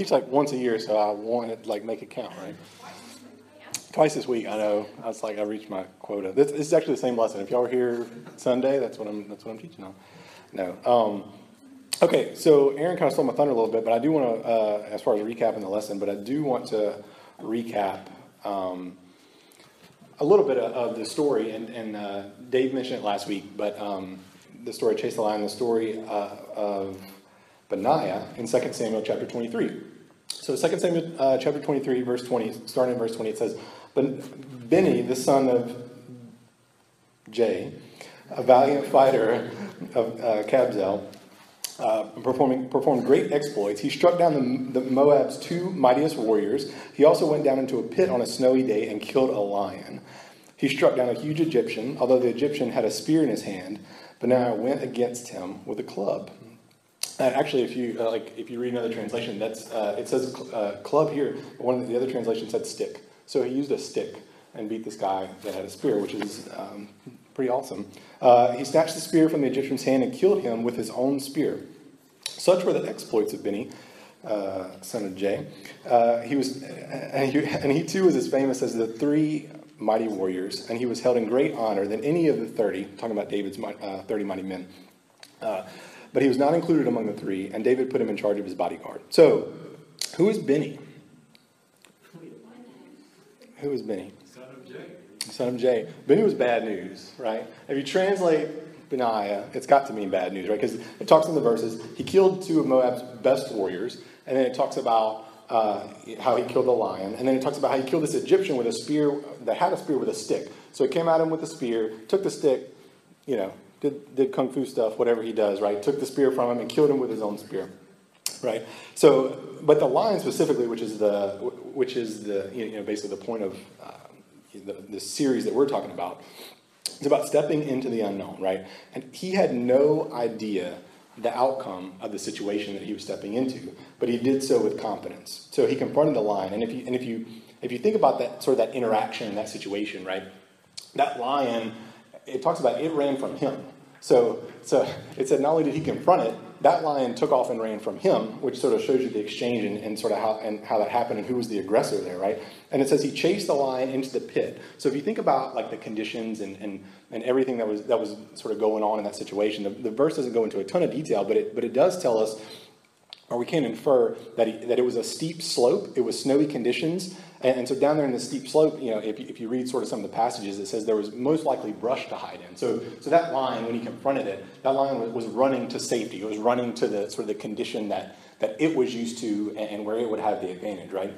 teach like once a year, so I want to like make it count, right? Twice this week, I know. I was like, I reached my quota. This, this is actually the same lesson. If y'all were here Sunday, that's what I'm. That's what I'm teaching on. No. Um, okay, so Aaron kind of stole my thunder a little bit, but I do want to, uh, as far as recapping the lesson, but I do want to recap um, a little bit of, of the story. And, and uh, Dave mentioned it last week, but um, the story Chase the Lion, the story uh, of Benaiah in 2 Samuel chapter 23. So 2 Samuel uh, chapter 23, verse 20, starting in verse 20, it says, But Benny, the son of Jay, a valiant fighter of uh, Kabzeel, uh, performing, performed great exploits. He struck down the, the Moab's two mightiest warriors. He also went down into a pit on a snowy day and killed a lion. He struck down a huge Egyptian, although the Egyptian had a spear in his hand. Benaiah went against him with a club. Uh, actually, if you uh, like, if you read another translation, that's uh, it says uh, club here. One of the other translations said stick. So he used a stick and beat this guy that had a spear, which is um, pretty awesome. Uh, he snatched the spear from the Egyptian's hand and killed him with his own spear. Such were the exploits of Benny, uh, son of Jay. he was, and he, and he too was as famous as the three mighty warriors, and he was held in great honor than any of the 30, talking about David's uh, 30 mighty men. Uh, but he was not included among the three, and David put him in charge of his bodyguard. So, who is Benny? Who is Benny? Son of Jay. Son of Jay. Benny was bad news, right? If you translate Benaiah, it's got to mean bad news, right? Because it talks in the verses, he killed two of Moab's best warriors, and then it talks about uh, how he killed the lion. And then it talks about how he killed this Egyptian with a spear that had a spear with a stick. So he came at him with a spear, took the stick, you know, did, did kung fu stuff, whatever he does, right? Took the spear from him and killed him with his own spear, right? So, but the lion specifically, which is the, which is the, you know, basically the point of uh, the, the series that we're talking about, it's about stepping into the unknown, right? And he had no idea the outcome of the situation that he was stepping into, but he did so with confidence. So he confronted the lion, and if you and if you if you think about that sort of that interaction in that situation, right? That lion, it talks about it ran from him. So so it said not only did he confront it, that lion took off and ran from him, which sort of shows you the exchange and, and, sort of how and how that happened and who was the aggressor there, right? And it says he chased the lion into the pit. So if you think about like the conditions and and, and everything that was that was sort of going on in that situation, the, the verse doesn't go into a ton of detail, but it but it does tell us or we can infer that, he, that it was a steep slope, it was snowy conditions, and, and, so down there in the steep slope, you know, if you, if you read sort of some of the passages, it says there was most likely brush to hide in. So, so that lion, when he confronted it, that lion was, was running to safety. It was running to the sort of the condition that, that it was used to and, and where it would have the advantage, right?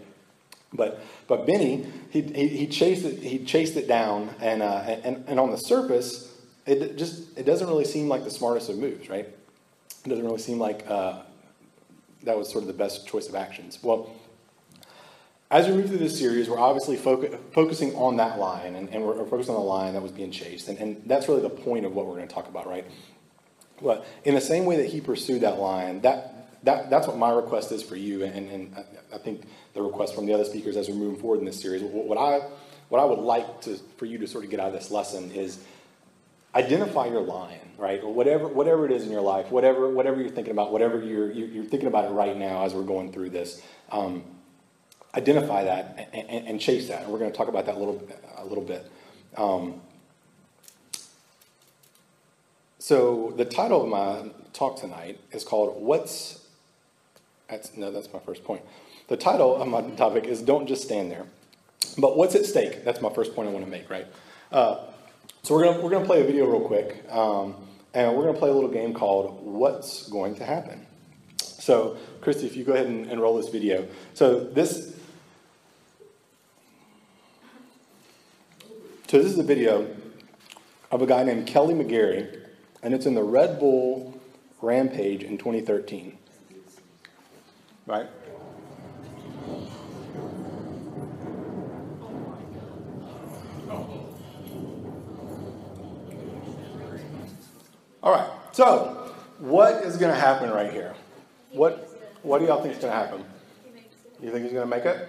But, but Benny, he, he, he, chased it, he chased it down, and, uh, and, and on the surface, it just it doesn't really seem like the smartest of moves, right? It doesn't really seem like uh, that was sort of the best choice of actions. Well, as we move through this series, we're obviously focu- focusing on that lion, and, and we're, we're, focused on the lion that was being chased. And, and that's really the point of what we're going to talk about, right? But in the same way that he pursued that lion, that, that, that's what my request is for you, and, and I, I think the request from the other speakers as we're moving forward in this series. What I, what I would like to, for you to sort of get out of this lesson is identify your lion, right? Or whatever, whatever it is in your life, whatever, whatever you're thinking about, whatever you're, you're thinking about it right now as we're going through this. Um, identify that and, and, and, chase that. And we're going to talk about that a little, a little bit. Um, so the title of my talk tonight is called "What's." That's, no, that's my first point. The title of my topic is "Don't Just Stand There," but what's at stake? That's my first point I want to make. Right. Uh, so we're gonna we're gonna play a video real quick, um, and we're gonna play a little game called "What's Going to Happen." So, Christy, if you go ahead and, and roll this video. So this. So this is a video of a guy named Kelly McGarry, and it's in the Red Bull Rampage in 2013. Right? All right. So, what is going to happen right here? What What do y'all think is going to happen? You think he's going to make it?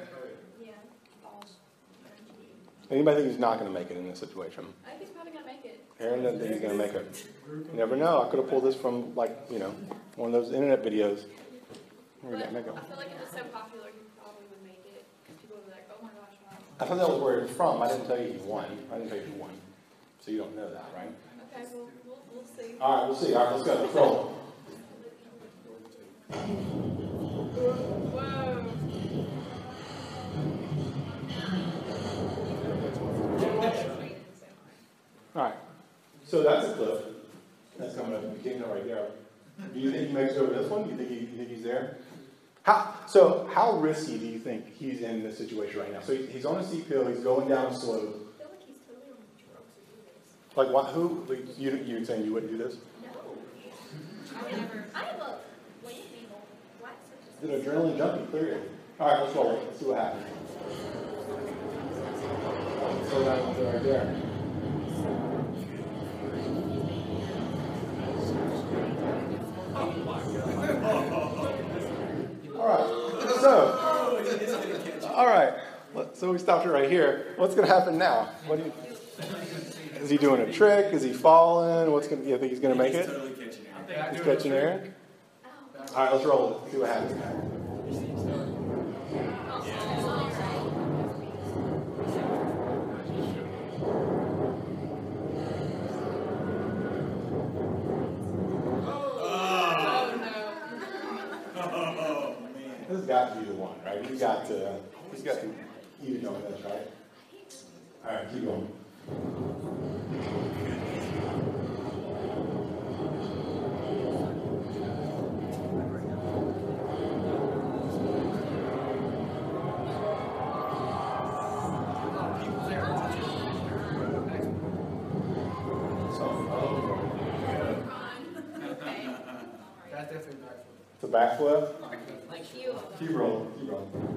Anybody think he's not going to make it in this situation? I think he's probably gonna make it. Aaron doesn't think he's going to make it. You never know. I could have pulled this from like you know one of those internet videos. But it. I feel like if it's so popular, he probably would make it. People would be like, oh my gosh, wow. I thought that was where it was from. I didn't tell you he won. I didn't tell you he won. So you don't know that, right? Okay, well, we'll, we'll see. All right, we'll see. All right, let's go. Let's roll. Whoa. All right. So that's a cliff. That's coming up. You can't know right there. Do you think he makes it over this one? Do you think he, you think he's there? How, so how risky do you think he's in this situation right now? So he- he's on a steep hill. He's going down a slope. I feel like he's totally on drugs to do this. Like what? Who? like, You you saying you wouldn't do this? No. I would never. I have a weight needle. What? Did adrenaline junkie clearly? All right, let's roll. Let's see what happens. So that one's right there. All right. So. All right. So we stopped it right here. What's going to happen now? What do you? Is he doing a trick? Is he falling? What's going? to You think he's going to make it? Totally catching Aaron. He's catching Aaron. All right, let's roll it. See what happens. Oh Oh, man. This has got to be the one, right? He's got to. He's got to. You know this, right? All right, keep going. That's definitely back It's a backflip. Like you. Keep rolling. Keep rolling.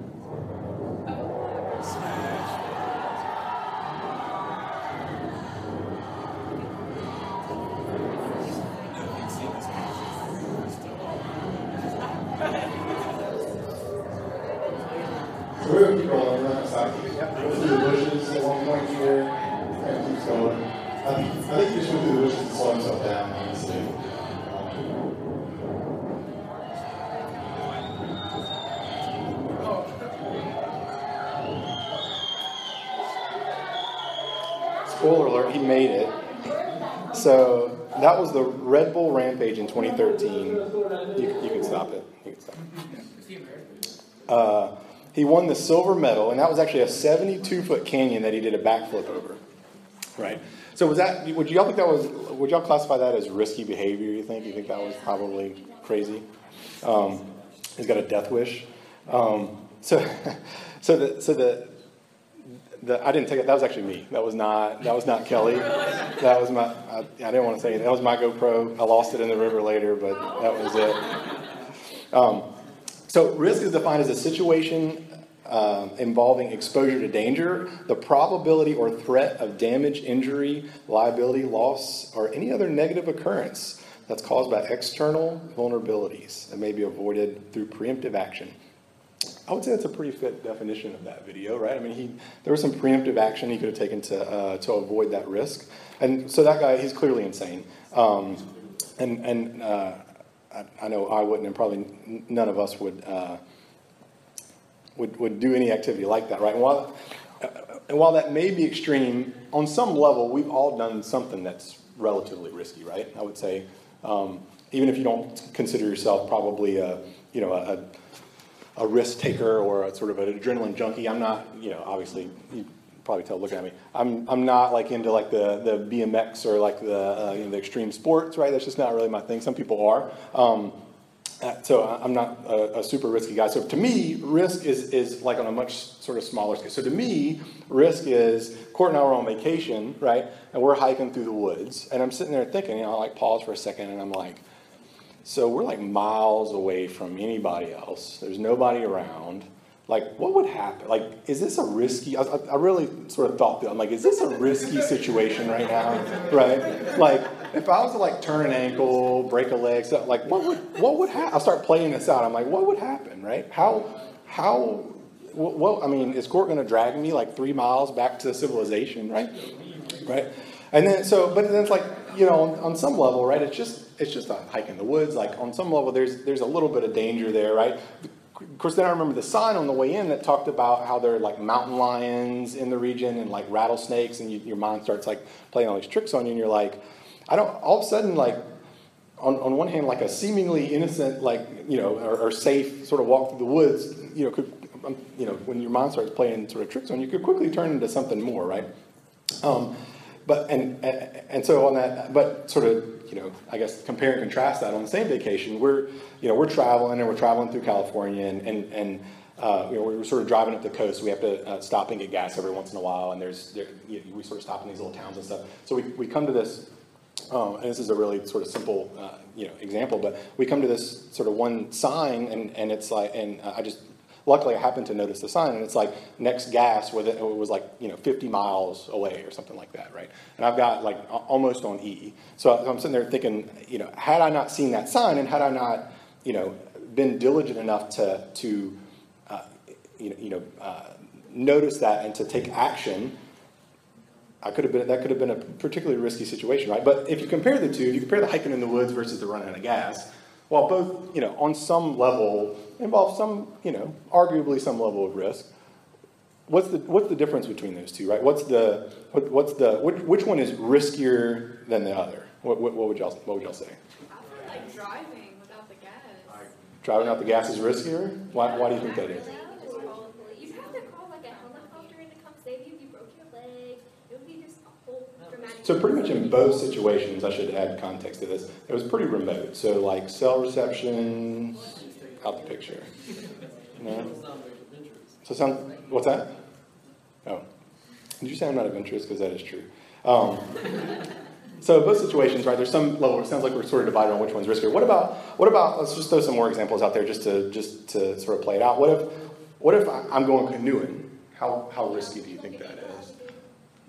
Spoiler alert, he made it. So that was the Red Bull Rampage in 2013. You, you can stop it. You can stop it. Uh, he won the silver medal, and that was actually a 72 foot canyon that he did a backflip over. Right. So was that? Would y'all think that was? Would y'all classify that as risky behavior? You think? You think that was probably crazy? Um, he's got a death wish. Um, so, so the so the the, I didn't take it. That was actually me. That was not. That was not Kelly. That was my. I, I didn't want to say it. That was my GoPro. I lost it in the river later, but that was it. Um, so risk is defined as a situation um, involving exposure to danger, the probability or threat of damage, injury, liability, loss, or any other negative occurrence that's caused by external vulnerabilities that may be avoided through preemptive action. I would say that's a pretty fit definition of that video, right? I mean, he there was some preemptive action he could have taken to uh, to avoid that risk, and so that guy he's clearly insane. Um, and and uh, I, I know I wouldn't, and probably none of us would uh, would would do any activity like that, right? And while uh, and while that may be extreme, on some level, we've all done something that's relatively risky, right? I would say, um, even if you don't consider yourself probably a you know a, a risk taker or a sort of an adrenaline junkie. I'm not, you know, obviously you probably tell looking at me. I'm I'm not like into like the the BMX or like the uh, you know the extreme sports, right? That's just not really my thing. Some people are. Um, uh, so I'm not a, a super risky guy. So to me, risk is is like on a much sort of smaller scale. So to me, risk is Court and I were on vacation, right? And we're hiking through the woods, and I'm sitting there thinking, you know, I like pause for a second, and I'm like. So we're like miles away from anybody else. There's nobody around. Like, what would happen? Like, is this a risky? I, I really sort of thought that. I'm like, is this a risky situation right now? Right? Like, if I was to like turn an ankle, break a leg, so, like, what would what would happen? I start playing this out. I'm like, what would happen? Right? How how Well, well, I mean, is Court going to drag me like three miles back to civilization, right? Right. And then so, but then it's like you know, on, on some level, right? It's just it's just a hike in the woods. Like on some level, there's there's a little bit of danger there, right? Of course, then I remember the sign on the way in that talked about how there are like mountain lions in the region and like rattlesnakes, and you, your mind starts like playing all these tricks on you, and you're like, I don't. All of a sudden, like on, on one hand, like a seemingly innocent, like you know, or, or safe sort of walk through the woods, you know, could um, you know, when your mind starts playing sort of tricks on you, could quickly turn into something more, right? Um, but and and so on that, but sort of you know, I guess compare and contrast that on the same vacation, we're you know we're traveling and we're traveling through California and and, and uh, you know, we're sort of driving up the coast. We have to uh, stop and get gas every once in a while, and there's there, you know, we sort of stop in these little towns and stuff. So we, we come to this, um, and this is a really sort of simple uh, you know example, but we come to this sort of one sign, and, and it's like, and I just luckily I happened to notice the sign, and it's like next gas with it, was like you know 50 miles away or something like that, right? And I've got like almost on E. So I'm sitting there thinking, you know, had I not seen that sign, and had I not, you know, been diligent enough to to you know, you know uh, notice that and to take action, I could have been that could have been a particularly risky situation, right? But if you compare the two, if you compare the hiking in the woods versus the running out of gas, while both, you know, on some level involve some, you know, arguably some level of risk, what's the what's the difference between those two, right? What's the what, what's the which, which one is riskier than the other? What, what, what would y'all what would y'all say? I feel like driving without the gas. Driving out the gas is riskier. Why, why do you think that is? You have to call like a helicopter in to come save you if you broke your leg. It would be just a whole dramatic. So pretty much in both situations, I should add context to this. It was pretty remote. So like cell reception, out the picture. No. So some what's that? Oh, did you say I'm not adventurous? Because that is true. Um, so both situations, right? There's some level. It sounds like we're sort of divided on which one's riskier. What about what about? Let's just throw some more examples out there, just to just to sort of play it out. What if what if I'm going canoeing? How how risky do you think that is?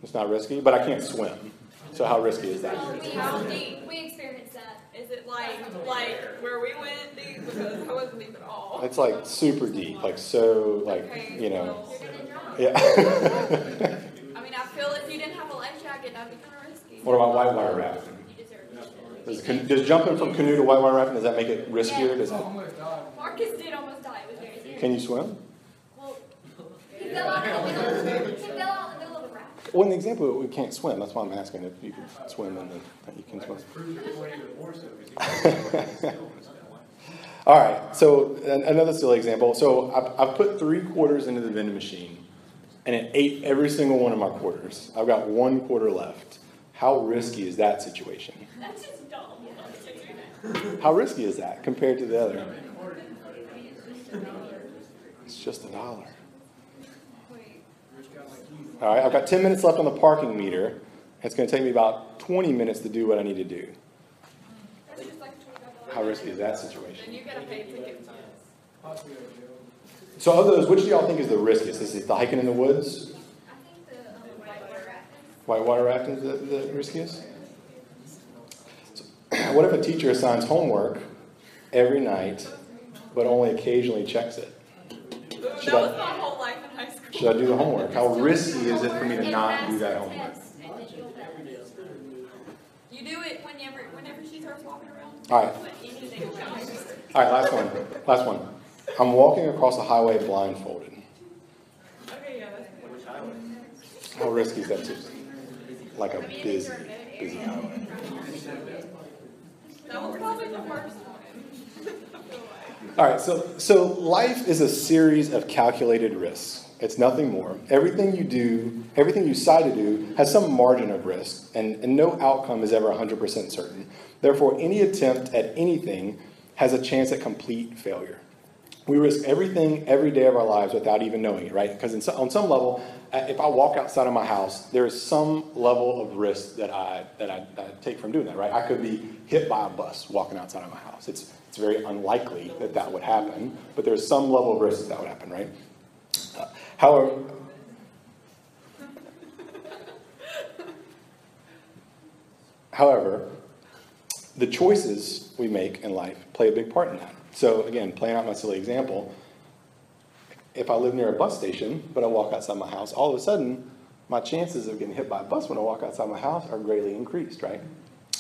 It's not risky, but I can't swim. So how risky is that? How deep? We experienced that. Is it like like where we went deep? Because I wasn't deep at all. It's like super deep, like so, like Okay, you know, well, You're gonna drown. yeah. I mean, I feel if you didn't have a life jacket, that'd be kind of risky. what about whitewater rafting? You deserve it. Does, does jumping from canoe to whitewater rafting does that make it riskier? Does I that. Marcus did almost die. It was very scary. can you swim? Well, he fell out in the middle. He fell out Well, in the example, we can't swim. That's why I'm asking if you can swim and then you can swim. Prove your point even more so, because you All right. So another silly example. So I've, I've put three quarters into the vending machine, and it ate every single one of my quarters. I've got one quarter left. How risky is that situation? That's just dumb. You know, to do that. How risky is that compared to the other? It's just a dollar. Wait, Rich guy like you. All right, I've got 10 minutes left on the parking meter. It's going to take me about 20 minutes to do what I need to do. that's just like twenty-five How risky is that situation? you gotta pay tickets. Possibly a jail. So, of those, which do y'all think is the riskiest? Is it the hiking in the woods? I think the um, whitewater rafting. Whitewater rafting is the, the riskiest? So, what if a teacher assigns homework every night, but only occasionally checks it? Ooh, Should that I- was my whole life in high school. Should I do the homework? How risky is it for me to not do that homework? test, and then you'll pass. You do it whenever, whenever she starts walking around. All right. Put anything down. All right, last one. Last one. I'm walking across a highway blindfolded. Okay, yeah, that's good. How risky is that too? Like a busy, busy highway. That was probably the worst one. I feel like. All right, so so life is a series of calculated risks. It's nothing more. Everything you do, everything you decide to do, has some margin of risk, and, and no outcome is ever 100% certain. Therefore, any attempt at anything has a chance at complete failure. We risk everything every day of our lives without even knowing it, right? Because so, on some level, if I walk outside of my house, there is some level of risk that I that I, that I take from doing that, right? I could be hit by a bus walking outside of my house. It's it's very unlikely that that would happen, but there's some level of risk that, that would happen, right? Uh, however, however, the choices we make in life play a big part in that. So again, playing out my silly example, if I live near a bus station, but I walk outside my house, all of a sudden, my chances of getting hit by a bus when I walk outside my house are greatly increased, right?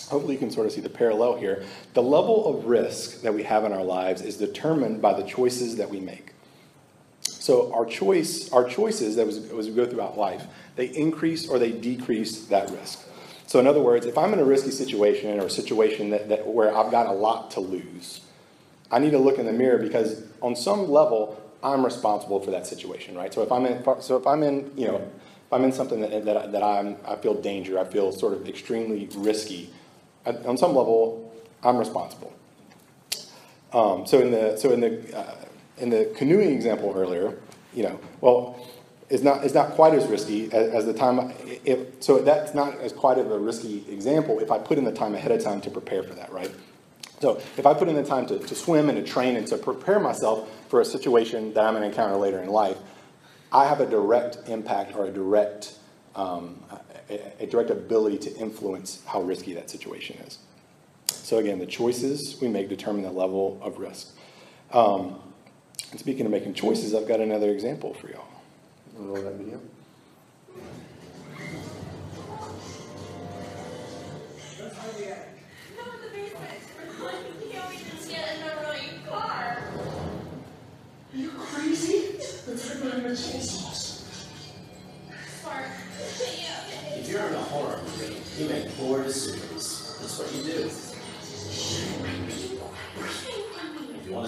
Hopefully, you can sort of see the parallel here. The level of risk that we have in our lives is determined by the choices that we make. So our choice, our choices as, as we go throughout life, they increase or they decrease that risk. So in other words, if I'm in a risky situation or a situation that, that where I've got a lot to lose, I need to look in the mirror because on some level I'm responsible for that situation, right? So if I'm in, so if I'm in, you know, if I'm in something that, that, that I'm, I feel danger, I feel sort of extremely risky, on some level I'm responsible. Um, so in the so in the uh, in the canoeing example earlier, you know, well, it's not, it's not quite as risky as, as the time, if, so that's not as quite of a risky example if I put in the time ahead of time to prepare for that, right? So if I put in the time to, to swim and to train and to prepare myself for a situation that I'm going to encounter later in life, I have a direct impact or a direct, um, a, direct ability to influence how risky that situation is. So again, the choices we make determine the level of risk. Um, and speaking of making choices, I've got another example for y'all. Roll that video.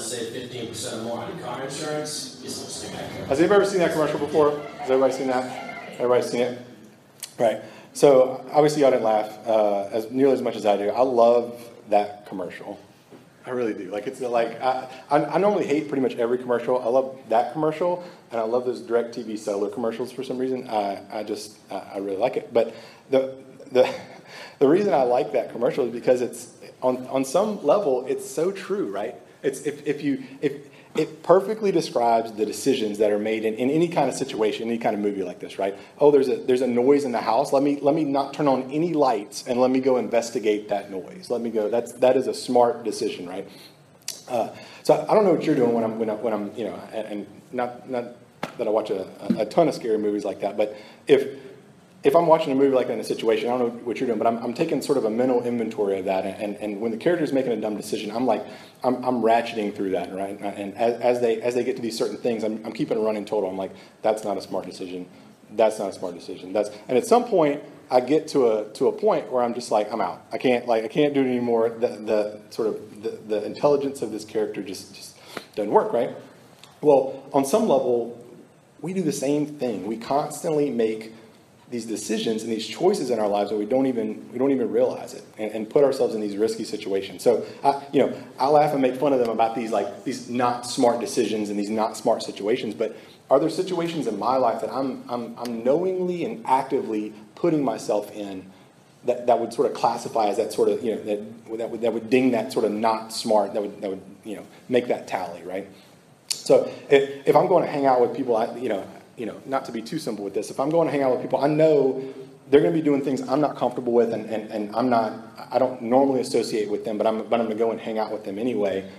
Save 15% or more on car insurance. Has anybody ever seen that commercial before? Has everybody seen that? Everybody seen it? Right. So obviously y'all didn't laugh uh, as nearly as much as I do. I love that commercial. I really do. Like it's like I, I, I normally hate pretty much every commercial. I love that commercial, and I love those DirecTV cellular commercials for some reason. I, I just I, I really like it. But the the the reason I like that commercial is because it's on on some level it's so true, right? It's if, if you if it perfectly describes the decisions that are made in, in any kind of situation, any kind of movie like this, right? Oh, there's a there's a noise in the house. Let me let me not turn on any lights and let me go investigate that noise. Let me go. That's that is a smart decision, right? Uh, so I don't know what you're doing when I'm when, I, when I'm you know and, and not not that I watch a, a ton of scary movies like that, but if if I'm watching a movie like that in a situation, I don't know what you're doing, but I'm, I'm taking sort of a mental inventory of that. And, and when the character is making a dumb decision, I'm like, I'm, I'm ratcheting through that, right? And as, as, they, as they get to these certain things, I'm, I'm keeping a running total. I'm like, that's not a smart decision. That's not a smart decision. That's, and at some point, I get to a, to a point where I'm just like, I'm out. I can't, like, I can't do it anymore. The, the sort of, the, the intelligence of this character just, just doesn't work, right? Well, on some level, we do the same thing. We constantly make these decisions and these choices in our lives that we don't even we don't even realize it and, and put ourselves in these risky situations. So I, you know i laugh and make fun of them about these like these not smart decisions and these not smart situations but are there situations in my life that i'm i'm, I'm knowingly and actively putting myself in that, that would sort of classify as that sort of you know that, that would that would ding that sort of not smart that would that would you know make that tally right? So if, if i'm going to hang out with people I, you know you know, not to be too simple with this, if I'm going to hang out with people, I know they're going to be doing things I'm not comfortable with, and, and, and I'm not, I don't normally associate with them, but I'm, but I'm going to go and hang out with them anyway.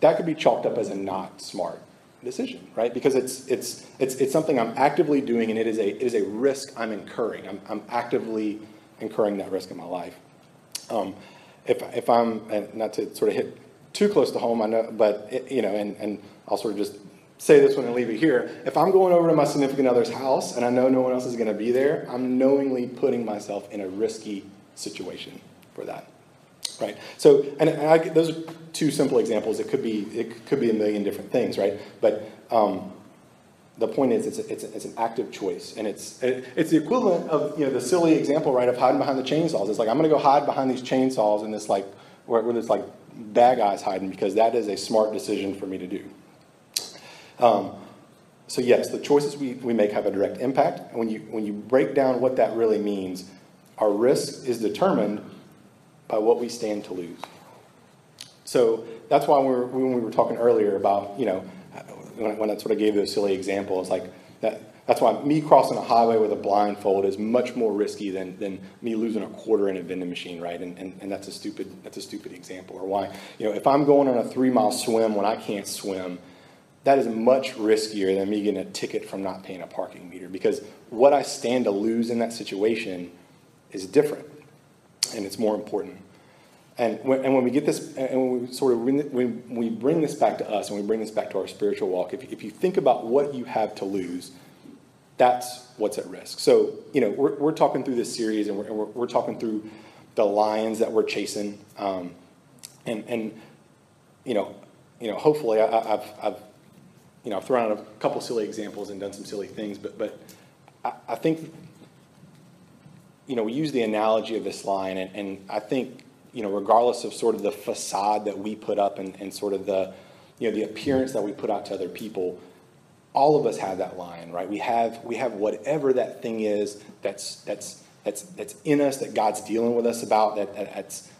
That could be chalked up as a not smart decision, right? Because it's, it's, it's, it's something I'm actively doing, and it is a, it is a risk I'm incurring. I'm, I'm actively incurring that risk in my life. Um, if, if I'm, not to sort of hit too close to home, I know, but, it, you know, and, and I'll sort of just say this one and leave it here. If I'm going over to my significant other's house and I know no one else is going to be there, I'm knowingly putting myself in a risky situation for that. Right. So, and, I, those are two simple examples. It could be it could be a million different things, right? But um, the point is, it's, a, it's, a, it's an active choice, and it's it, it's the equivalent of you know the silly example, right, of hiding behind the chainsaws. It's like I'm going to go hide behind these chainsaws and this like where, where there's like bad guys hiding because that is a smart decision for me to do. Um, so yes, the choices we, we make have a direct impact. And when you, when you break down what that really means, our risk is determined by what we stand to lose. So that's why we were, when we were talking earlier about, you know, when I, when I sort of gave those silly examples, like that, that's why me crossing a highway with a blindfold is much more risky than, than me losing a quarter in a vending machine, right? And, and, and that's a stupid that's a stupid example. Or why, you know, if I'm going on a three mile swim when I can't swim, that is much riskier than me getting a ticket from not paying a parking meter because what I stand to lose in that situation is different and it's more important. And when, and when we get this, and when we sort of when we bring this back to us and we bring this back to our spiritual walk, if, if you think about what you have to lose, that's what's at risk. So, you know, we're, we're talking through this series and we're, and we're, we're talking through the lions that we're chasing. Um, and, and, you know, you know, hopefully I- I've, I've, you know, I've thrown out a couple silly examples and done some silly things, but, but I, I think, you know, we use the analogy of this line, and, and I think, you know, regardless of sort of the facade that we put up and, and sort of the, you know, the appearance that we put out to other people, all of us have that line, right? We have we have whatever that thing is that's that's that's that's in us that God's dealing with us about that, that that's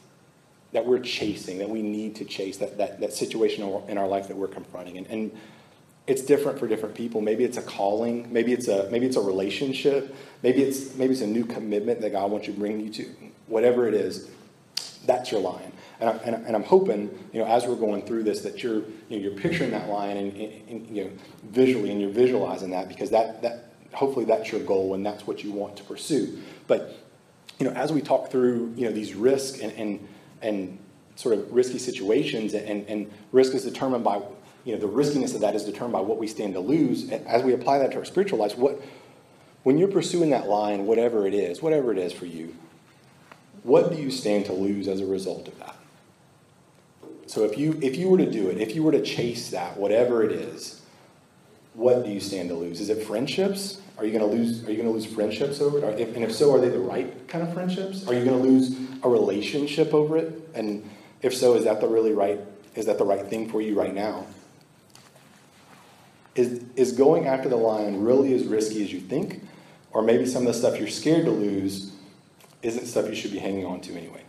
that we're chasing, that we need to chase, that that, that situation in our- life that we're confronting. And, and it's different for different people. Maybe it's a calling, maybe it's a maybe it's a relationship, maybe it's maybe it's a new commitment that God wants you to bring you to. Whatever it is, that's your line. And, I, and, and I'm hoping, you know, as we're going through this, that you're, you know, you're picturing that line and, and, and, you know, visually, and you're visualizing that because that, that, hopefully that's your goal and that's what you want to pursue. But, you know, as we talk through, you know, these risks and, and, and sort of risky situations and, and risk is determined by, you know, the riskiness of that is determined by what we stand to lose. As we apply that to our spiritual lives, what, when you're pursuing that line, whatever it is, whatever it is for you, what do you stand to lose as a result of that? So if you if you were to do it, if you were to chase that, whatever it is, what do you stand to lose? Is it friendships? Are you going to lose? Are you going to lose friendships over it? If, and if so, are they the right kind of friendships? Are you going to lose a relationship over it? And if so, is that the really right? Is that the right thing for you right now? Is is going after the lion really as risky as you think, or maybe some of the stuff you're scared to lose isn't stuff you should be hanging on to anyway?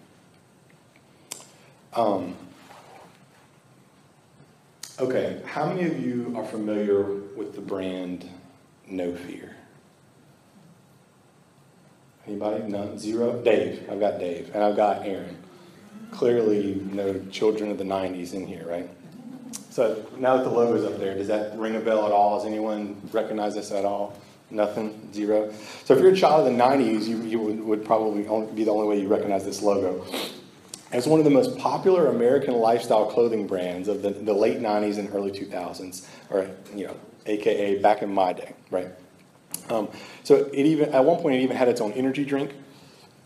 Um, okay, how many of you are familiar with the brand No Fear? Anybody? None? Zero? Dave. I've got Dave. And I've got Aaron. Clearly, no children of the 90s in here, right? So now that the logo's up there, does that ring a bell at all? Does anyone recognize this at all? Nothing? Zero? So if you're a child of the 90s, you, you would, would probably be the only way you recognize this logo. It's one of the most popular American lifestyle clothing brands of the, the late 90s and early 2000s, or, you know, AKA back in my day, right? Um, so it even, at one point, it even had its own energy drink.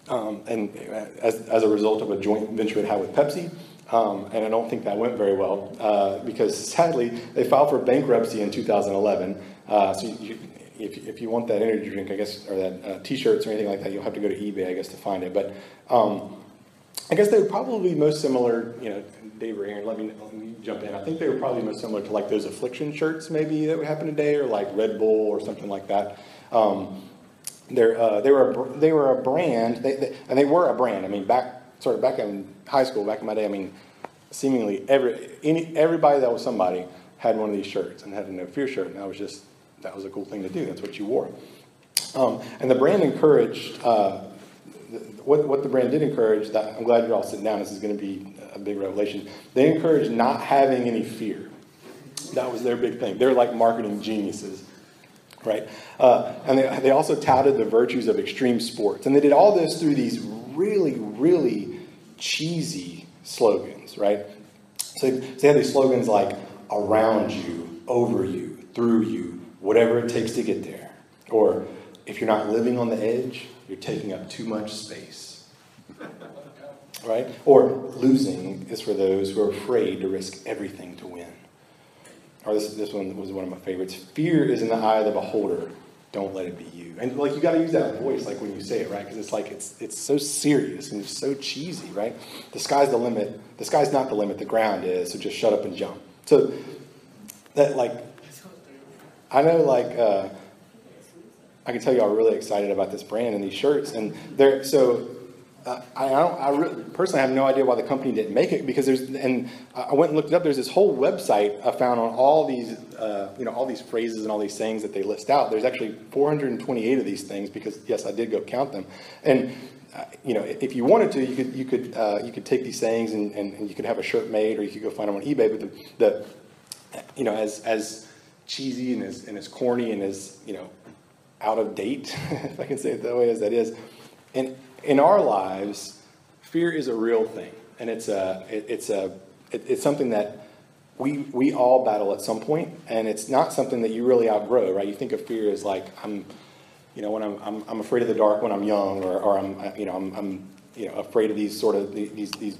Um, and as, as a result of a joint venture it had with Pepsi. Um, and I don't think that went very well uh, because sadly they filed for bankruptcy in 2011. Uh, so you, if, if you want that energy drink, I guess, or that uh, T-shirts or anything like that, you'll have to go to eBay, I guess, to find it. But um, I guess they would probably most similar, you know, Dave or Aaron, let me, let me jump in. I think they were probably most similar to like those affliction shirts maybe that would happen today or like Red Bull or something like that. Um, uh, they, were a, they were a brand, they, they, and they were a brand. I mean, back sort of back in high school, back in my day, I mean, seemingly every any everybody that was somebody had one of these shirts and had a no fear shirt, and that was just that was a cool thing to do. That's what you wore. Um, and the brand encouraged uh, th- what what the brand did encourage. That I'm glad you're all sitting down. This is going to be a big revelation. They encouraged not having any fear. That was their big thing. They're like marketing geniuses right? Uh, and they, they also touted the virtues of extreme sports. And they did all this through these really, really cheesy slogans, right? So they, have these slogans like around you, over you, through you, whatever it takes to get there. Or if you're not living on the edge, you're taking up too much space. Right? Or losing is for those who are afraid to risk everything to win or this, this one was one of my favorites. Fear is in the eye of the beholder. Don't let it be you. And like you got to use that voice, like when you say it, right? Because it's like it's it's so serious and it's so cheesy, right? The sky's the limit. The sky's not the limit. The ground is. So just shut up and jump. So that like, I know like. Uh, I can tell you, I'm really excited about this brand and these shirts, and they're so. Uh, I, I don't. I really, personally have no idea why the company didn't make it because there's and I went and looked it up. There's this whole website I found on all these, uh, you know, all these phrases and all these things that they list out. There's actually 428 of these things because yes, I did go count them. And uh, you know, if you wanted to, you could you could uh, you could take these sayings and, and, and you could have a shirt made, or you could go find them on eBay. But the, the you know, as, as cheesy and as, and as corny and as, you know, out of date, if I can say it that way as that is, in, in our lives, fear is a real thing. And it's a, it, it's a, it, it's something that we, we all battle at some point, and it's not something that you really outgrow, right? You think of fear as like, I'm, you know, when I'm, I'm, I'm afraid of the dark when I'm young, or, or I'm, you know, I'm, I'm, you know, afraid of these sort of, these, these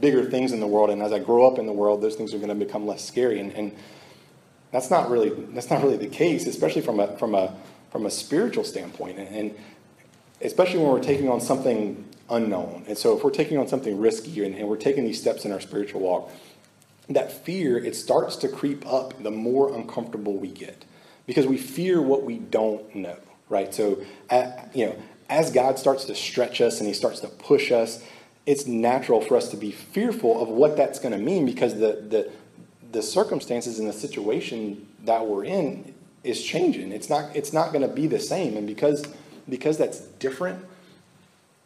bigger things in the world, and as I grow up in the world, those things are going to become less scary, and, and that's not really, that's not really the case, especially from a, from a, from a spiritual standpoint, and, and especially when we're taking on something unknown. And so if we're taking on something risky and, and we're taking these steps in our spiritual walk, that fear, it starts to creep up the more uncomfortable we get because we fear what we don't know, right? So, you know, as God starts to stretch us and he starts to push us, it's natural for us to be fearful of what that's going to mean because the, the, the circumstances and the situation that we're in is changing. It's not, it's not going to be the same. And because, because that's different,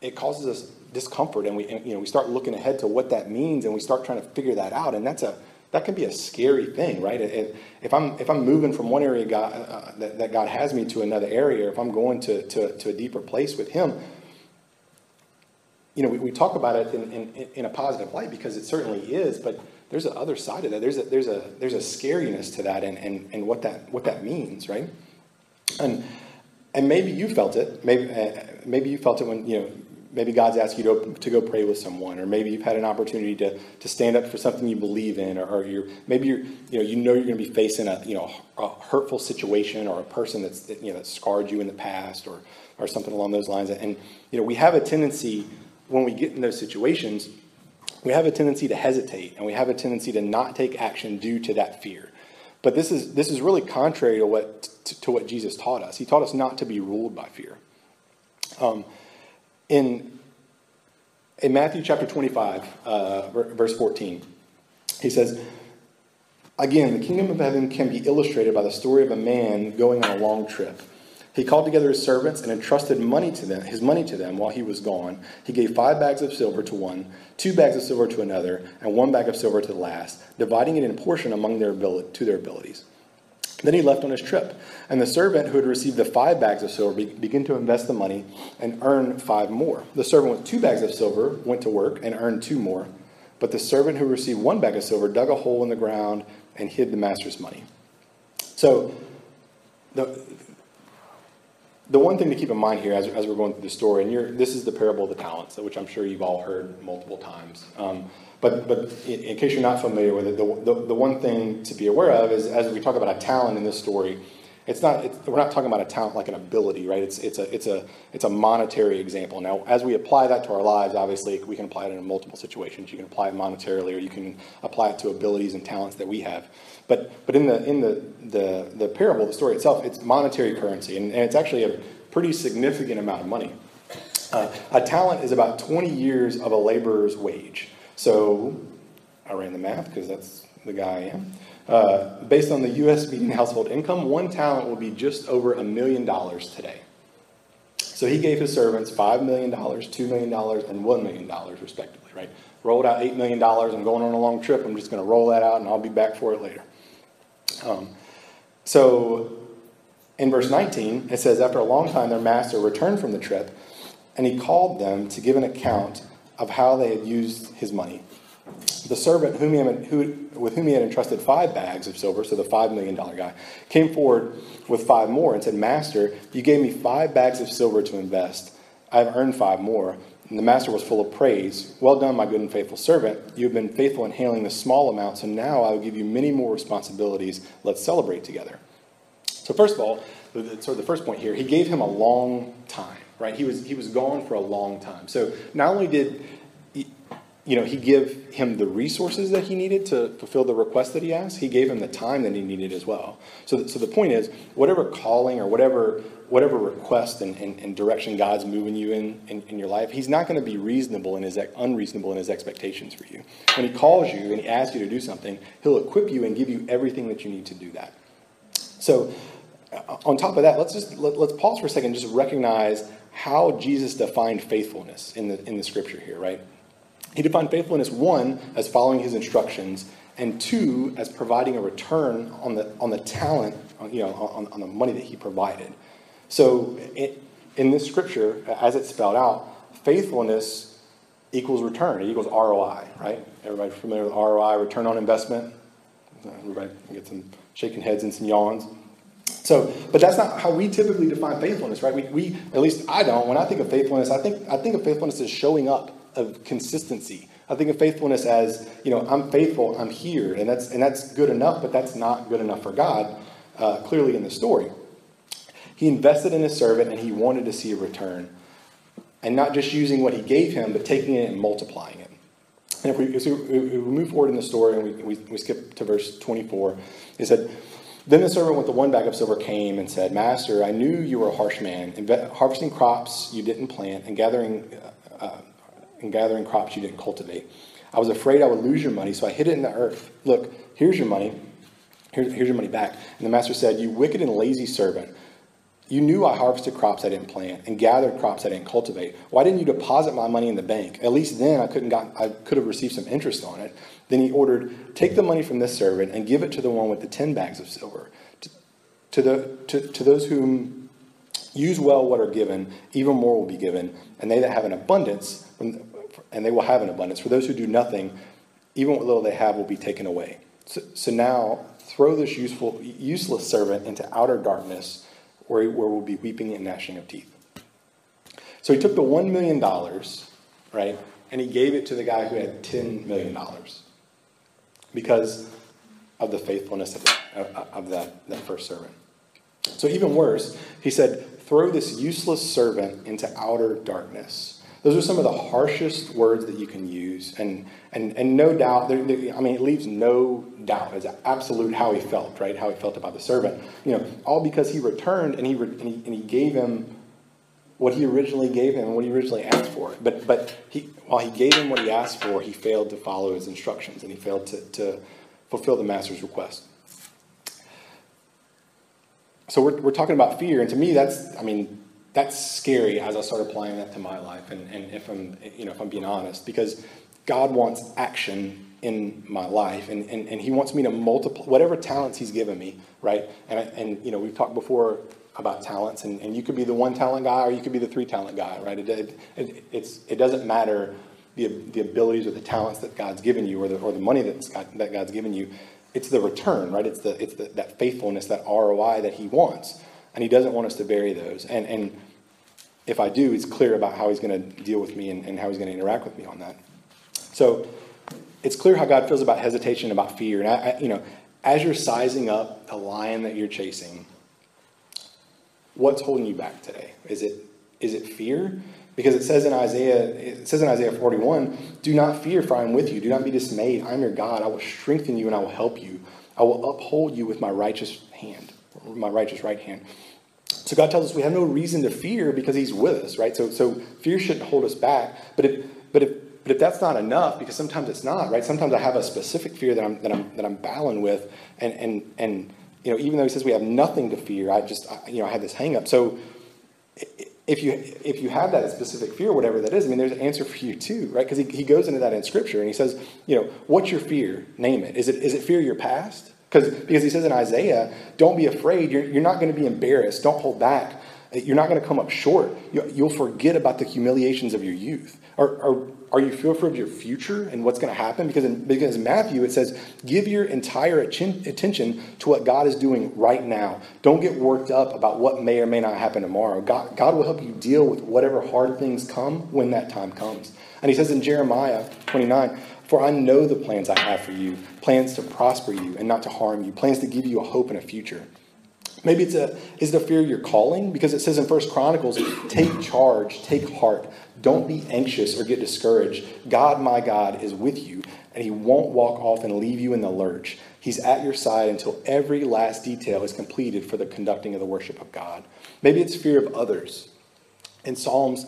it causes us discomfort and we and, you know we start looking ahead to what that means and we start trying to figure that out. And that's a that can be a scary thing right? It, if i'm if i'm moving from one area god, uh, that, that god has me to another area if i'm going to, to, to a deeper place with him you know we, we talk about it in, in, in a positive light because it certainly is but there's a other side of that. There's a there's a there's a scariness to that and, and, and what that what that means right? And and maybe you felt it. Maybe uh, maybe you felt it when you know maybe God's asked you to, to go pray with someone, or maybe you've had an opportunity to, to stand up for something you believe in, or, or you're, maybe you're, you know, you know you're going to be facing a, you know, a hurtful situation or a person that's, that, you know, that scarred you in the past or, or something along those lines. And, you know, we have a tendency when we get in those situations, we have a tendency to hesitate and we have a tendency to not take action due to that fear. But this is, this is really contrary to what, to, to what Jesus taught us. He taught us not to be ruled by fear. Um, in, in Matthew chapter 25, uh, verse 14, he says, Again, the kingdom of heaven can be illustrated by the story of a man going on a long trip. He called together his servants and entrusted money to them, his money to them while he was gone. He gave five bags of silver to one, two bags of silver to another, and one bag of silver to the last, dividing it in portion among their ability, to their abilities. Then he left on his trip. And the servant who had received the five bags of silver began to invest the money and earn five more. The servant with two bags of silver went to work and earned two more. But the servant who received one bag of silver dug a hole in the ground and hid the master's money. So, the, the one thing to keep in mind here as, as we're going through the story, and this is the parable of the talents, which I'm sure you've all heard multiple times. Um, but, but in, in, case you're not familiar with it, the, the, the, one thing to be aware of is as we talk about a talent in this story, it's not, it's, we're not talking about a talent like an ability, right? It's, it's, a, it's, a, it's a monetary example. Now, as we apply that to our lives, obviously, we can apply it in multiple situations. You can apply it monetarily, or you can apply it to abilities and talents that we have. But, but in, the, in the, the, the parable, the story itself, it's monetary currency, and, and it's actually a pretty significant amount of money. Uh, a talent is about 20 years of a laborer's wage. So I ran the math because that's the guy I am. Uh, based on the U.S. median household income, one talent will be just over a million dollars today. So he gave his servants $5 million, $2 million, and $1 million, respectively, right? Rolled out $8 million. I'm going on a long trip. I'm just going to roll that out and I'll be back for it later. Um, so in verse 19, it says, After a long time, their master returned from the trip, and he called them to give an account of how they had used his money. The servant whom had, who, with whom he had entrusted five bags of silver, so the $5 million guy, came forward with five more and said, Master, you gave me five bags of silver to invest. I have earned five more. And the master was full of praise. Well done, my good and faithful servant. You have been faithful in handling the small amount, so now I will give you many more responsibilities. Let's celebrate together. So, first of all, sort of the first point here, he gave him a long time right? He was, he was gone for a long time. So not only did he, you know, he give him the resources that he needed to fulfill the request that he asked, he gave him the time that he needed as well. So, so the point is, whatever calling or whatever whatever request and, and, and direction God's moving you in, in, in your life, he's not going to be reasonable in his unreasonable in his expectations for you. When he calls you and he asks you to do something, he'll equip you and give you everything that you need to do that. So on top of that, let's just let, us pause for a second and just recognize how Jesus defined faithfulness in the, in the scripture here, right? He defined faithfulness, one, as following his instructions, and two, as providing a return on the, on the talent, you know, on, on the money that he provided. So it, in this scripture, as it's spelled out, faithfulness equals return. It equals ROI, right? Everybody familiar with ROI, return on investment? Everybody get some shaking heads and some yawns. So, but that's not how we typically define faithfulness, right? We, we, at least I don't. When I think of faithfulness, I think I think of faithfulness as showing up, of consistency. I think of faithfulness as, you know, I'm faithful, I'm here, and that's and that's good enough, but that's not good enough for God. Uh, clearly, in the story, he invested in his servant, and he wanted to see a return, and not just using what he gave him, but taking it and multiplying it. And if we, if we move forward in the story and we, we, we skip to verse 24, he said, Then the servant with the one bag of silver came and said, Master, I knew you were a harsh man, harvesting crops you didn't plant and gathering, uh, and gathering crops you didn't cultivate. I was afraid I would lose your money, so I hid it in the earth. Look, here's your money. Here's, here's your money back. And the master said, You wicked and lazy servant. You knew I harvested crops I didn't plant and gathered crops I didn't cultivate. Why didn't you deposit my money in the bank? At least then I couldn't got, I could have received some interest on it. Then he ordered, Take the money from this servant and give it to the one with the ten bags of silver. To, the, to, to those whom use well what are given, even more will be given. And they that have an abundance, and they will have an abundance. For those who do nothing, even what little they have will be taken away. So, so now throw this useful, useless servant into outer darkness where, where we'll be weeping and gnashing of teeth. So he took the $1 million, right, and he gave it to the guy who had $10 million because of the faithfulness of, the, of that, that first servant. So, even worse, he said, throw this useless servant into outer darkness. Those are some of the harshest words that you can use. And, and, and no doubt, I mean, it leaves no doubt as absolute how he felt, right? How he felt about the servant. You know, all because he returned and he, and he, and he gave him what he originally gave him and what he originally asked for. But, but he, while he gave him what he asked for, he failed to follow his instructions and he failed to, to fulfill the master's request. So we're, we're talking about fear, and to me, that's, I mean, that's scary as I start applying that to my life. And, and if I'm, you know, if I'm being honest, because God wants action in my life, and, and, and He wants me to multiply whatever talents He's given me, right? And and you know, we've talked before about talents, and, and you could be the one talent guy, or you could be the three talent guy, right? It, it, it it's it doesn't matter the the abilities or the talents that God's given you, or the or the money that's God, that God's given you. It's the return, right? It's the it's the, that faithfulness, that ROI that He wants and he doesn't want us to bury those. And, and if I do, he's clear about how he's going to deal with me and, and how he's going to interact with me on that. So it's clear how God feels about hesitation, about fear. And, I, I, you know, as you're sizing up the lion that you're chasing, what's holding you back today? Is it, is it fear? Because it says in Isaiah, it says in Isaiah 41, do not fear, for I am with you. Do not be dismayed. I am your God. I will strengthen you and I will help you. I will uphold you with my righteous hand my righteous right hand. So God tells us we have no reason to fear because He's with us, right? So, so fear shouldn't hold us back. But if, but if, but if that's not enough, because sometimes it's not, right? Sometimes I have a specific fear that I'm that I'm that I'm battling with, and and and you know, even though He says we have nothing to fear, I just I, you know I have this hang up. So if you if you have that specific fear, whatever that is, I mean, there's an answer for you too, right? Because he, he goes into that in Scripture and he says, you know, what's your fear? Name it. Is it is it fear your past? Because, because he says in Isaiah, don't be afraid. You're, you're not going to be embarrassed. Don't hold back. You're not going to come up short. You'll forget about the humiliations of your youth. Or, are, are you fearful of your future and what's going to happen? Because in, because in Matthew, it says, give your entire attention to what God is doing right now. Don't get worked up about what may or may not happen tomorrow. God, God will help you deal with whatever hard things come when that time comes. And he says in Jeremiah 29, for I know the plans I have for you plans to prosper you and not to harm you, plans to give you a hope and a future. Maybe it's a is it a fear you're calling? Because it says in First Chronicles, take charge, take heart. Don't be anxious or get discouraged. God, my God, is with you, and he won't walk off and leave you in the lurch. He's at your side until every last detail is completed for the conducting of the worship of God. Maybe it's fear of others. In Psalms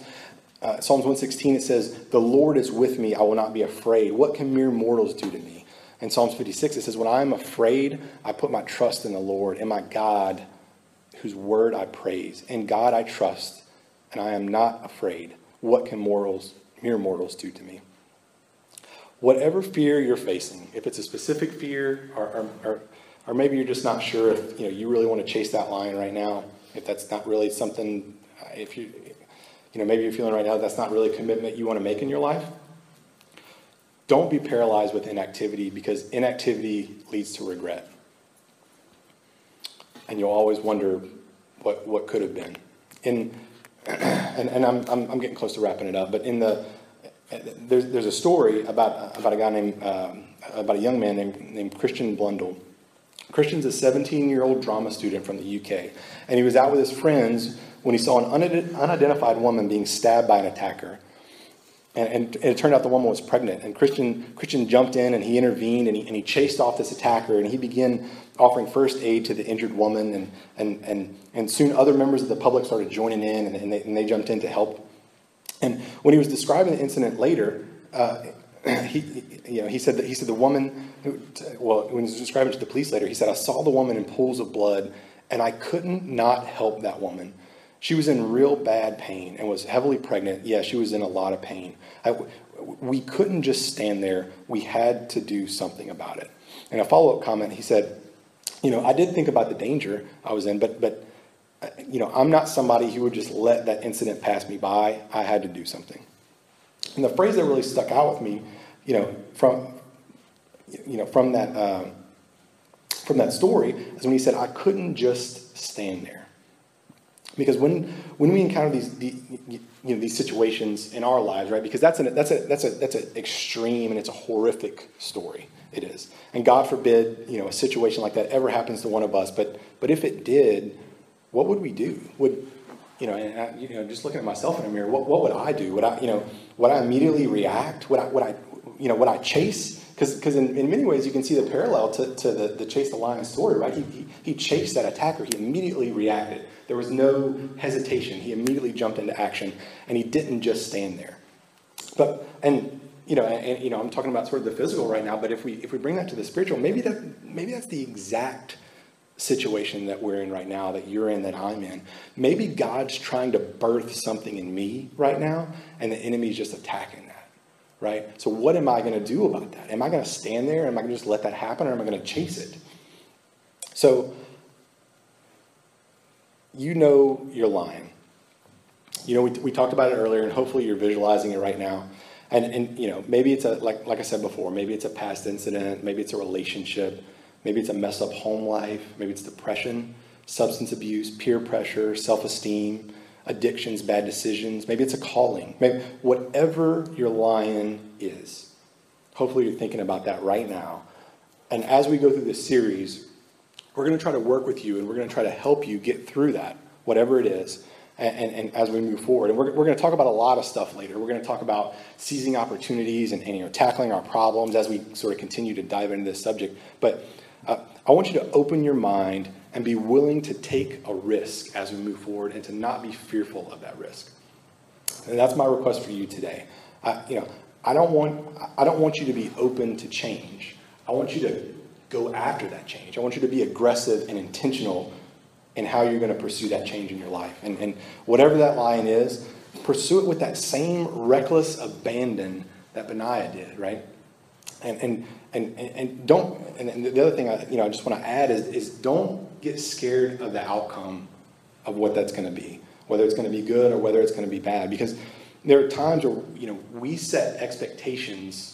uh, Psalms 116, it says, The Lord is with me, I will not be afraid. What can mere mortals do to me? In Psalms 56, it says, When I am afraid, I put my trust in the Lord, and my God, whose word I praise. In God I trust, and I am not afraid. What can mortals, mere mortals do to me? whatever fear you're facing, if it's a specific fear, or, or, or, or maybe you're just not sure if you know you really want to chase that lion right now, if that's not really something, uh, if you, you know, maybe you're feeling right now that's not really a commitment you want to make in your life. Don't be paralyzed with inactivity because inactivity leads to regret. And you'll always wonder what, what could have been. In, and, and I'm, I'm, I'm getting close to wrapping it up, but in the, there's, there's a story about, about a guy named, um, about a young man named, named Christian Blundell. Christian's a 17 year old drama student from the UK, and he was out with his friends when he saw an unidentified woman being stabbed by an attacker. And, and, and it turned out the woman was pregnant. And Christian, Christian jumped in and he intervened and he, and he chased off this attacker and he began offering first aid to the injured woman. And, and, and, and soon other members of the public started joining in and, and, they, and they jumped in to help. And when he was describing the incident later, uh, he, you know, he said that he said the woman, who, well, when he was describing it to the police later, he said, I saw the woman in pools of blood and I couldn't not help that woman. She was in real bad pain and was heavily pregnant. Yeah, she was in a lot of pain. I, we couldn't just stand there. We had to do something about it. In a follow up comment, he said, You know, I did think about the danger I was in, but, but, uh, you know, I'm not somebody who would just let that incident pass me by. I had to do something. And the phrase that really stuck out with me, you know, from, you know, from that, uh, from that story is when he said, I couldn't just stand there. Because when, when we encounter these, the, you know, these situations in our lives, right? Because that's an, that's a, that's a, that's an extreme and it's a horrific story. It is. And God forbid, you know, a situation like that ever happens to one of us. But, but if it did, what would we do? Would, you know, and I, you know, just looking at myself in the mirror, what, what would I do? Would I, you know, would I immediately react? Would I, would I, you know, would I chase? Because in, in many ways you can see the parallel to, to the, the Chase the Lion story, right? He, he, he chased that attacker. He immediately reacted. There was no hesitation. He immediately jumped into action, and he didn't just stand there. But and you know, and, you know, I'm talking about sort of the physical right now. But if we if we bring that to the spiritual, maybe that maybe that's the exact situation that we're in right now, that you're in, that I'm in. Maybe God's trying to birth something in me right now, and the enemy's just attacking that. Right? So, what am I going to do about that? Am I going to stand there? Am I going to just let that happen, or am I going to chase it? So, you know you're lying. You know, we, we talked about it earlier, and hopefully you're visualizing it right now. And, and you know, maybe it's a, like, like I said before, maybe it's a past incident, maybe it's a relationship, maybe it's a messed up home life, maybe it's depression, substance abuse, peer pressure, self esteem, addictions, bad decisions, maybe it's a calling, maybe whatever your lion is. Hopefully you're thinking about that right now. And as we go through this series, we're going to try to work with you and we're going to try to help you get through that, whatever it is, and, and, and as we move forward. And we're, we're going to talk about a lot of stuff later. We're going to talk about seizing opportunities and, and you know, tackling our problems as we sort of continue to dive into this subject. But uh, I want you to open your mind and be willing to take a risk as we move forward and to not be fearful of that risk. And that's my request for you today. I, you know, I don't want I don't want you to be open to change. I want you to go after that change. I want you to be aggressive and intentional in how you're going to pursue that change in your life. And, and whatever that line is, pursue it with that same reckless abandon that Benaiah did, right? And, and, and, and don't, and the other thing I, you know, I just want to add is, is don't get scared of the outcome of what that's going to be, whether it's going to be good or whether it's going to be bad. Because there are times where, you know, we set expectations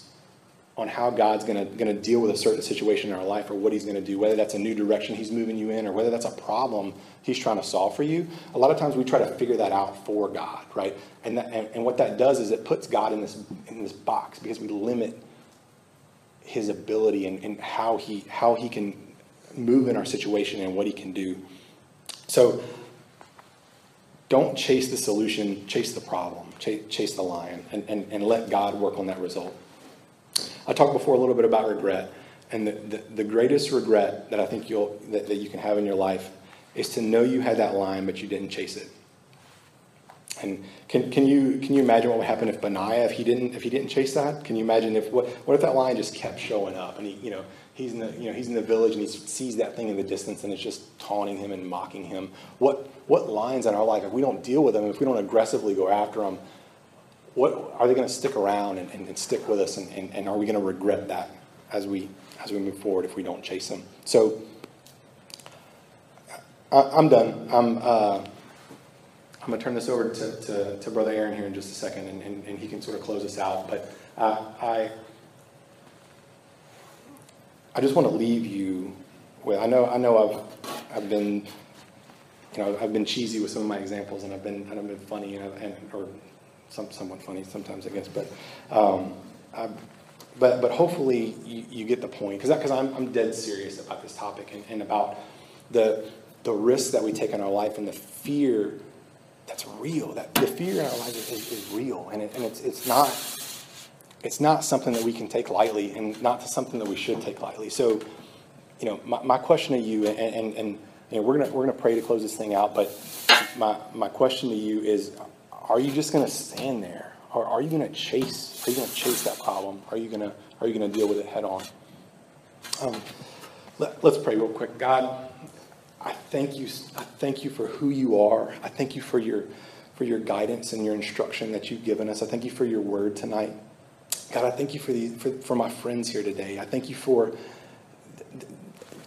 on how God's going to going to deal with a certain situation in our life or what He's going to do, whether that's a new direction He's moving you in or whether that's a problem He's trying to solve for you. A lot of times we try to figure that out for God, right? And that, and, and what that does is it puts God in this in this box because we limit His ability and, and how he how He can move in our situation and what He can do. So don't chase the solution, chase the problem, chase, chase the lion, and, and, and let God work on that result. I talked before a little bit about regret, and the, the, the greatest regret that I think you'll that, that you can have in your life is to know you had that line but you didn't chase it. And can, can you can you imagine what would happen if Benaiah if he didn't if he didn't chase that? Can you imagine if what what if that line just kept showing up and he you know he's in the you know he's in the village and he sees that thing in the distance and it's just taunting him and mocking him. What what lines in our life if we don't deal with them if we don't aggressively go after them? What are they going to stick around and, and, and stick with us, and, and, and are we going to regret that as we as we move forward if we don't chase them? So I, I'm done. I'm uh, I'm going to turn this over to, to, to Brother Aaron here in just a second, and, and, and he can sort of close us out. But uh, I I just want to leave you with I know I know I've I've been you know I've been cheesy with some of my examples and I've been and I've been funny and, and or some somewhat funny sometimes I guess but um, I, but but hopefully you, you get the point because because I'm I'm dead serious about this topic and, and about the the risks that we take in our life and the fear that's real that the fear in our life is, is, real and, it, and it's it's not it's not something that we can take lightly and not something that we should take lightly. So, you know, my, my question to you, and, and, and you know, we're gonna we're gonna pray to close this thing out, but my my question to you is, are you just gonna stand there, or are you gonna chase? Are you gonna chase that problem? Are you gonna are you gonna deal with it head on? Um, let, let's pray real quick. God, I thank you. I thank you for who you are. I thank you for your for your guidance and your instruction that you've given us. I thank you for your word tonight. God, I thank you for, the, for, for my friends here today. I thank you for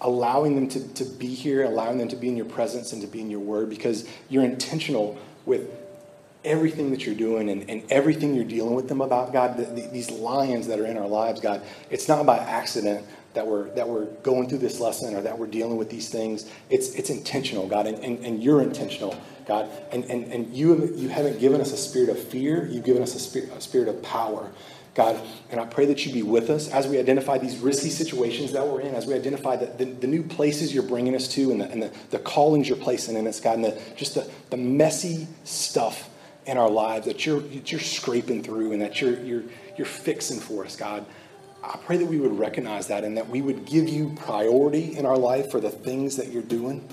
allowing them to, to be here, allowing them to be in your presence and to be in your word because you're intentional with everything that you're doing and, and everything you're dealing with them about, God. The, the, these lions that are in our lives, God, it's not by accident that we're, that we're going through this lesson or that we're dealing with these things. It's, it's intentional, God, and, and, and you're intentional. God, and, and, and you, you haven't given us a spirit of fear, you've given us a spirit, a spirit of power. God, and I pray that you be with us as we identify these risky situations that we're in, as we identify the, the, the new places you're bringing us to and, the, and the, the callings you're placing in us, God, and the, just the, the messy stuff in our lives that you're, that you're scraping through and that you're, you're, you're fixing for us, God. I pray that we would recognize that and that we would give you priority in our life for the things that you're doing.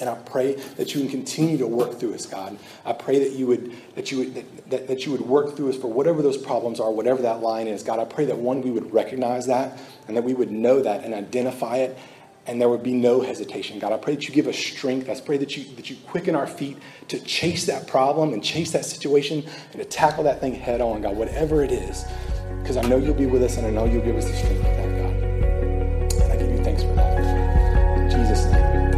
And I pray that you can continue to work through us, God. I pray that you would that you would that, that, that, you would work through us for whatever those problems are, whatever that line is. God, I pray that one, we would recognize that and that we would know that and identify it, and there would be no hesitation. God, I pray that you give us strength. I pray that you, that you quicken our feet to chase that problem and chase that situation and to tackle that thing head on, God, whatever it is, because I know you'll be with us and I know you'll give us the strength of that, God. And I give you thanks for that. In Jesus' name.